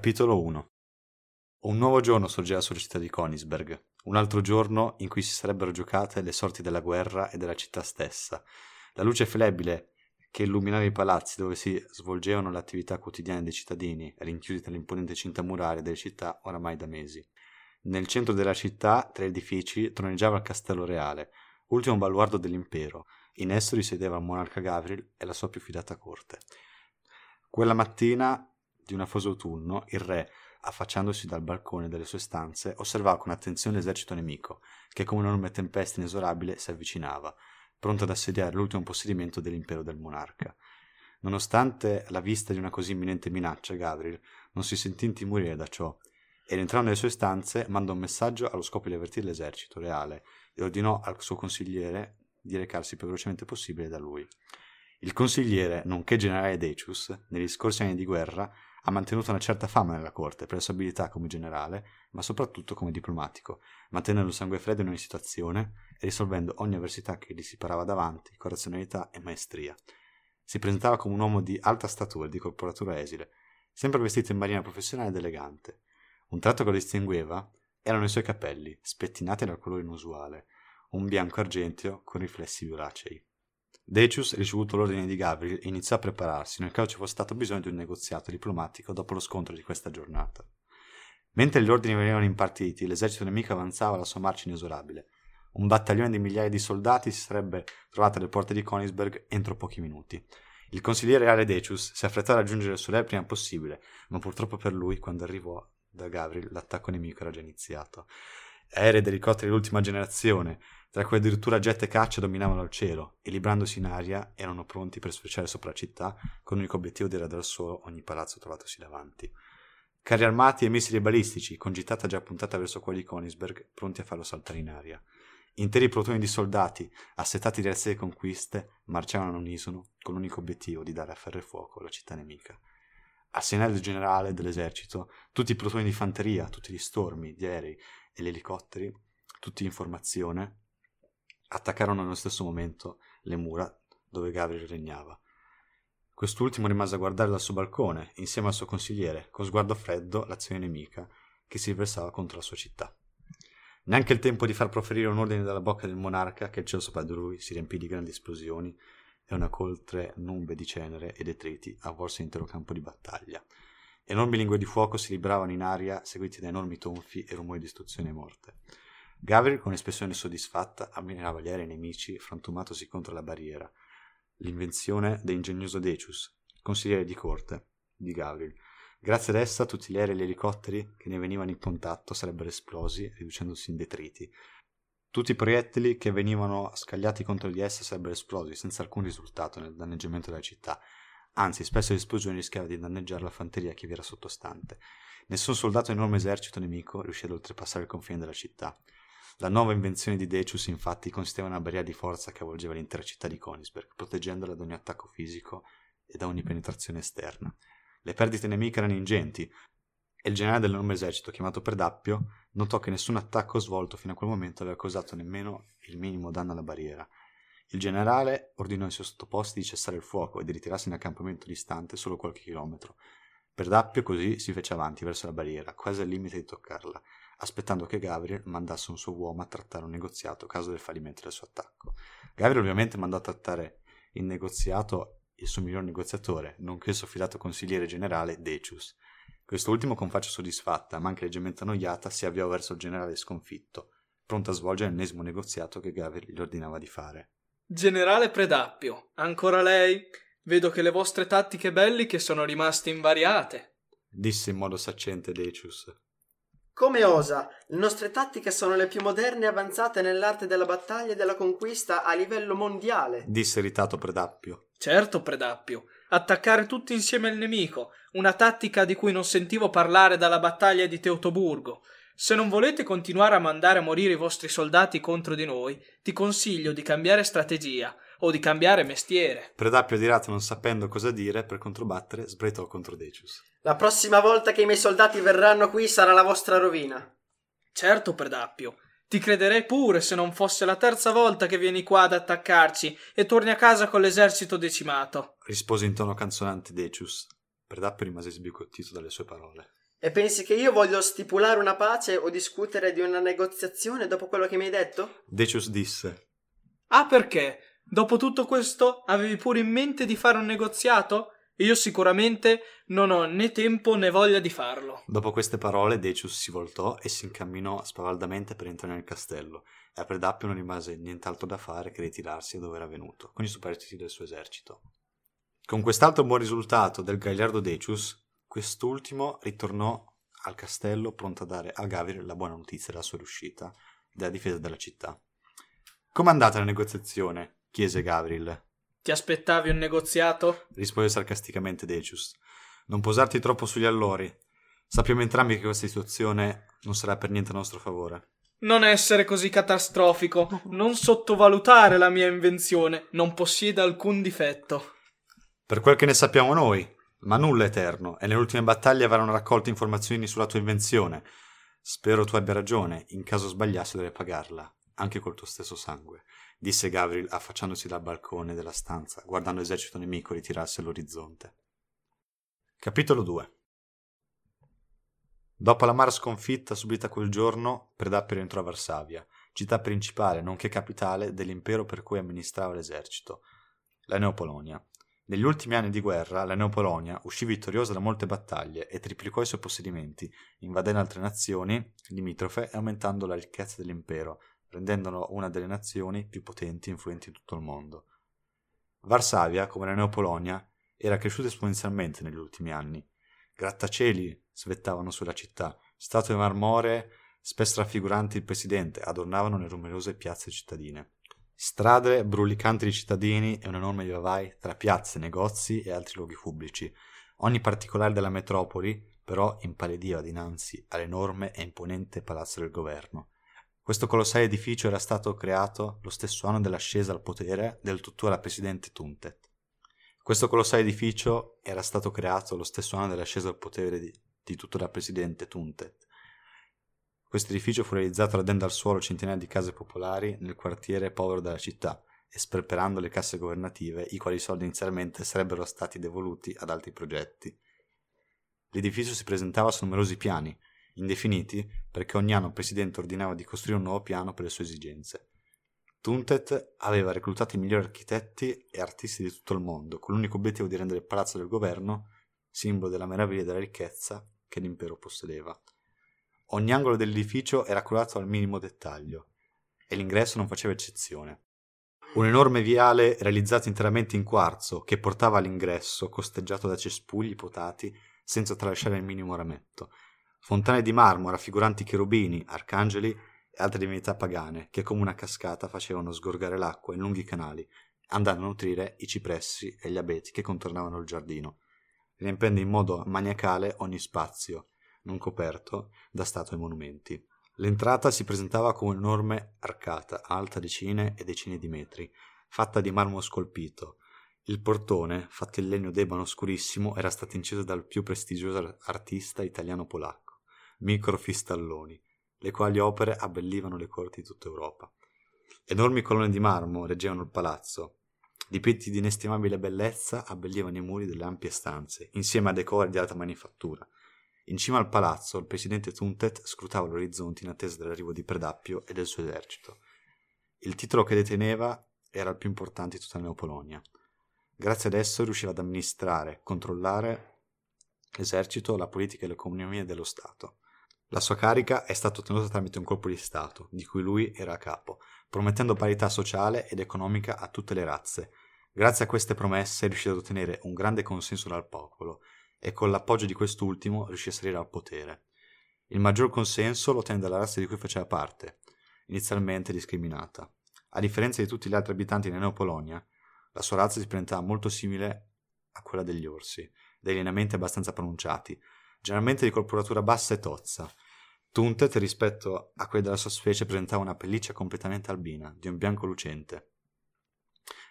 Capitolo 1 Un nuovo giorno sorgeva sulla città di Königsberg, un altro giorno in cui si sarebbero giocate le sorti della guerra e della città stessa. La luce flebile che illuminava i palazzi dove si svolgevano le attività quotidiane dei cittadini, rinchiusi tra l'imponente cinta muraria delle città oramai da mesi. Nel centro della città, tra edifici, troneggiava il castello reale, ultimo baluardo dell'impero. In esso risiedeva il monarca Gavril e la sua più fidata corte. Quella mattina di un afoso autunno, il re, affacciandosi dal balcone delle sue stanze, osservava con attenzione l'esercito nemico, che come un'enorme tempesta inesorabile si avvicinava, pronto ad assediare l'ultimo possedimento dell'impero del monarca. Nonostante la vista di una così imminente minaccia, Gavril non si sentì intimorire da ciò, e rientrando nelle sue stanze mandò un messaggio allo scopo di avvertire l'esercito reale e ordinò al suo consigliere di recarsi il più velocemente possibile da lui. Il consigliere, nonché generale Decius, negli scorsi anni di guerra, ha mantenuto una certa fama nella corte per la sua abilità come generale, ma soprattutto come diplomatico, mantenendo il sangue freddo in ogni situazione e risolvendo ogni avversità che gli si parava davanti con razionalità e maestria. Si presentava come un uomo di alta statura e di corporatura esile, sempre vestito in maniera professionale ed elegante. Un tratto che lo distingueva erano i suoi capelli, spettinati dal colore inusuale, un bianco argenteo con riflessi violacei. Decius, ricevuto l'ordine di Gabriel, iniziò a prepararsi nel caso ci fosse stato bisogno di un negoziato diplomatico dopo lo scontro di questa giornata. Mentre gli ordini venivano impartiti, l'esercito nemico avanzava alla sua marcia inesorabile. Un battaglione di migliaia di soldati si sarebbe trovato alle porte di Königsberg entro pochi minuti. Il consigliere reale Decius si affrettò a raggiungere il suo re prima possibile, ma purtroppo per lui, quando arrivò da Gabriel, l'attacco nemico era già iniziato. Aerei ed elicotteri dell'ultima generazione, tra cui addirittura jet e caccia dominavano il cielo e librandosi in aria erano pronti per sfrecciare sopra la città con l'unico obiettivo di radere al suolo ogni palazzo trovatosi davanti. Carri armati e missili balistici, con gittata già puntata verso quelli di Königsberg, pronti a farlo saltare in aria. Interi plotoni di soldati, assetati di e conquiste, marciavano unisono con l'unico obiettivo di dare a ferro e fuoco alla città nemica. Al segnale generale dell'esercito, tutti i plotoni di fanteria, tutti gli stormi, gli aerei e gli elicotteri, tutti in formazione, attaccarono nello stesso momento le mura dove Gabriel regnava. Quest'ultimo rimase a guardare dal suo balcone, insieme al suo consigliere, con sguardo freddo l'azione nemica che si riversava contro la sua città. Neanche il tempo di far proferire un ordine dalla bocca del monarca che il cielo sopra di lui si riempì di grandi esplosioni e una coltre nube di cenere e detriti avvolse l'intero campo di battaglia. Enormi lingue di fuoco si libravano in aria, seguiti da enormi tonfi e rumori di distruzione e morte. Gabriel, con espressione soddisfatta, ammirava gli aerei nemici frantumatosi contro la barriera. L'invenzione dell'ingegnoso Decius, consigliere di corte di Gabriel. Grazie ad essa tutti gli aerei e gli elicotteri che ne venivano in contatto sarebbero esplosi, riducendosi in detriti. Tutti i proiettili che venivano scagliati contro di essa sarebbero esplosi senza alcun risultato nel danneggiamento della città. Anzi, spesso l'esplosione rischiava di danneggiare la fanteria che vi era sottostante. Nessun soldato enorme esercito nemico riuscì ad oltrepassare il confine della città. La nuova invenzione di Decius, infatti, consisteva in una barriera di forza che avvolgeva l'intera città di Königsberg, proteggendola da ogni attacco fisico e da ogni penetrazione esterna. Le perdite nemiche erano ingenti, e il generale dell'enorme esercito, chiamato Predappio, notò che nessun attacco svolto fino a quel momento aveva causato nemmeno il minimo danno alla barriera. Il generale ordinò ai suoi sottoposti di cessare il fuoco e di ritirarsi in accampamento distante solo qualche chilometro. Predappio così si fece avanti verso la barriera, quasi al limite di toccarla, aspettando che Gabriel mandasse un suo uomo a trattare un negoziato caso del fallimento del suo attacco. Gabriel ovviamente mandò a trattare il negoziato il suo miglior negoziatore, nonché il suo fidato consigliere generale Decius. Quest'ultimo, con faccia soddisfatta, ma anche leggermente annoiata, si avviò verso il generale sconfitto, pronto a svolgere l'ennesimo negoziato che Gabriel gli ordinava di fare. Generale Predappio, ancora lei? Vedo che le vostre tattiche belliche sono rimaste invariate, disse in modo saccente Decius. Come osa? Le nostre tattiche sono le più moderne e avanzate nell'arte della battaglia e della conquista a livello mondiale, disse irritato Predappio. Certo, Predappio. Attaccare tutti insieme il nemico, una tattica di cui non sentivo parlare dalla battaglia di Teutoburgo. Se non volete continuare a mandare a morire i vostri soldati contro di noi, ti consiglio di cambiare strategia o di cambiare mestiere. Predappio adirato non sapendo cosa dire per controbattere, sbraitò contro Decius. La prossima volta che i miei soldati verranno qui sarà la vostra rovina. Certo, Predappio. Ti crederei pure se non fosse la terza volta che vieni qua ad attaccarci e torni a casa con l'esercito decimato. Rispose in tono canzonante Decius. Predappio rimase sbigottito dalle sue parole. E pensi che io voglio stipulare una pace o discutere di una negoziazione dopo quello che mi hai detto? Decius disse. Ah, perché? Dopo tutto questo avevi pure in mente di fare un negoziato? Io sicuramente non ho né tempo né voglia di farlo. Dopo queste parole Decius si voltò e si incamminò spavaldamente per entrare nel castello e a Predappio non rimase nient'altro da fare che ritirarsi dove era venuto, con i superstiti del suo esercito. Con quest'altro buon risultato del gagliardo Decius, quest'ultimo ritornò al castello pronto a dare a Gavril la buona notizia della sua riuscita della difesa della città. Com'è andata la negoziazione? Chiese Gavril. Ti aspettavi un negoziato? rispose sarcasticamente Decius. Non posarti troppo sugli allori. Sappiamo entrambi che questa situazione non sarà per niente a nostro favore. Non essere così catastrofico, non sottovalutare la mia invenzione, non possiede alcun difetto. Per quel che ne sappiamo noi, ma nulla è eterno, e nelle ultime battaglie avranno raccolto informazioni sulla tua invenzione. Spero tu abbia ragione, in caso sbagliassi dovrei pagarla, anche col tuo stesso sangue, disse Gavril affacciandosi dal balcone della stanza, guardando l'esercito nemico ritirarsi all'orizzonte. Capitolo 2 Dopo la mara sconfitta subita quel giorno, Predappio rientrò a Varsavia, città principale nonché capitale dell'impero per cui amministrava l'esercito, la Neopolonia. Negli ultimi anni di guerra, la Neopolonia uscì vittoriosa da molte battaglie e triplicò i suoi possedimenti, invadendo altre nazioni limitrofe e aumentando la ricchezza dell'impero, rendendolo una delle nazioni più potenti e influenti in tutto il mondo. Varsavia, come la Neopolonia, era cresciuta esponenzialmente negli ultimi anni. Grattacieli svettavano sulla città, statue marmoree, spesso raffiguranti il presidente, adornavano le numerose piazze cittadine. Strade brulicanti di cittadini e un enorme vivai tra piazze, negozi e altri luoghi pubblici. Ogni particolare della metropoli, però, impallidiva dinanzi all'enorme e imponente palazzo del governo. Questo colossale edificio era stato creato lo stesso anno dell'ascesa al potere del tuttora presidente Tuntet. Questo colossale edificio era stato creato lo stesso anno dell'ascesa al potere di, di tuttora presidente Tuntet. Questo edificio fu realizzato radendo al suolo centinaia di case popolari nel quartiere povero della città e sperperando le casse governative, i quali soldi inizialmente sarebbero stati devoluti ad altri progetti. L'edificio si presentava su numerosi piani, indefiniti perché ogni anno il presidente ordinava di costruire un nuovo piano per le sue esigenze. Tuntet aveva reclutato i migliori architetti e artisti di tutto il mondo, con l'unico obiettivo di rendere il palazzo del governo simbolo della meraviglia e della ricchezza che l'impero possedeva. Ogni angolo dell'edificio era curato al minimo dettaglio e l'ingresso non faceva eccezione. Un enorme viale realizzato interamente in quarzo che portava all'ingresso, costeggiato da cespugli potati senza tralasciare il minimo rametto, fontane di marmo raffiguranti cherubini, arcangeli e altre divinità pagane che come una cascata facevano sgorgare l'acqua in lunghi canali, andando a nutrire i cipressi e gli abeti che contornavano il giardino, riempiendo in modo maniacale ogni spazio, non coperto da statue e monumenti. L'entrata si presentava come un'enorme arcata, alta decine e decine di metri, fatta di marmo scolpito. Il portone, fatto in legno d'ebano scurissimo, era stato inciso dal più prestigioso artista italiano-polacco, Micro Fistalloni, le quali opere abbellivano le corti di tutta Europa. Enormi colonne di marmo reggevano il palazzo. Dipinti di inestimabile bellezza abbellivano i muri delle ampie stanze, insieme a decori di alta manifattura. In cima al palazzo il presidente Tuntet scrutava l'orizzonte in attesa dell'arrivo di Predappio e del suo esercito. Il titolo che deteneva era il più importante di tutta la Neopolonia. Grazie ad esso riusciva ad amministrare, controllare l'esercito, la politica e l'economia dello Stato. La sua carica è stata ottenuta tramite un colpo di Stato, di cui lui era capo, promettendo parità sociale ed economica a tutte le razze. Grazie a queste promesse è riuscito ad ottenere un grande consenso dal popolo e con l'appoggio di quest'ultimo riuscì a salire al potere. Il maggior consenso lo ottenne dalla razza di cui faceva parte, inizialmente discriminata. A differenza di tutti gli altri abitanti della Neopolonia, la sua razza si presentava molto simile a quella degli orsi, dei lineamenti abbastanza pronunciati, generalmente di corporatura bassa e tozza. Tuntet, rispetto a quelli della sua specie, presentava una pelliccia completamente albina, di un bianco lucente.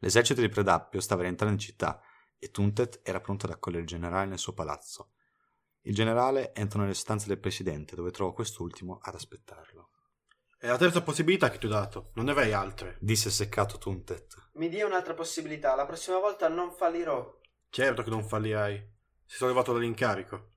L'esercito di Predappio stava rientrando in città e Tuntet era pronto ad accogliere il generale nel suo palazzo. Il generale entrò nelle stanze del presidente, dove trovò quest'ultimo ad aspettarlo. È la terza possibilità che ti ho dato, non ne avrai altre. Disse seccato Tuntet. Mi dia un'altra possibilità, la prossima volta non fallirò. Certo che non fallirai. Si sono levato dall'incarico.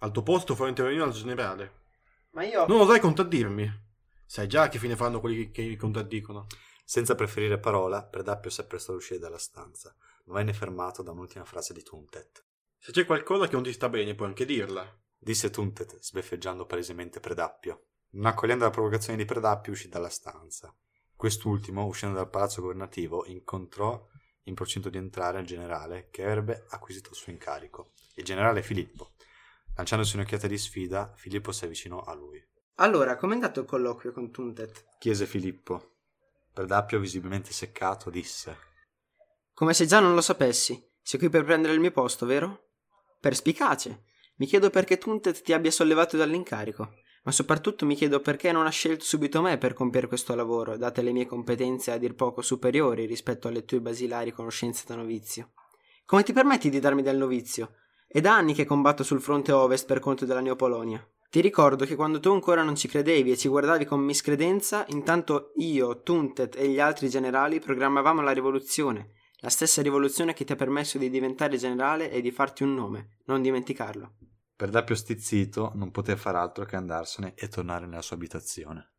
Al tuo posto farò intervenire al generale. Ma io... Non osai contraddirmi. Sai già che fine fanno quelli che, che contraddicono. Senza preferire parola, Predappio si apprestò ad uscire dalla stanza, ma venne fermato da un'ultima frase di Tuntet. Se c'è qualcosa che non ti sta bene, puoi anche dirla. Disse Tuntet, sbeffeggiando palesemente Predappio. Non accogliendo la provocazione di Predappio, uscì dalla stanza. Quest'ultimo, uscendo dal palazzo governativo, incontrò in procinto di entrare il generale che avrebbe acquisito il suo incarico, il generale Filippo. Lanciandosi un'occhiata di sfida, Filippo si avvicinò a lui. Allora, com'è andato il colloquio con Tuntet? Chiese Filippo. Predappio, visibilmente seccato, disse: Come se già non lo sapessi. Sei qui per prendere il mio posto, vero? Perspicace. Mi chiedo perché Tuntet ti abbia sollevato dall'incarico, ma soprattutto mi chiedo perché non ha scelto subito me per compiere questo lavoro, date le mie competenze a dir poco superiori rispetto alle tue basilari conoscenze da novizio. Come ti permetti di darmi del novizio? È da anni che combatto sul fronte ovest per conto della Neopolonia. Ti ricordo che quando tu ancora non ci credevi e ci guardavi con miscredenza, intanto io, Tuntet e gli altri generali programmavamo la rivoluzione, la stessa rivoluzione che ti ha permesso di diventare generale e di farti un nome, non dimenticarlo. Predappio stizzito non poté far altro che andarsene e tornare nella sua abitazione.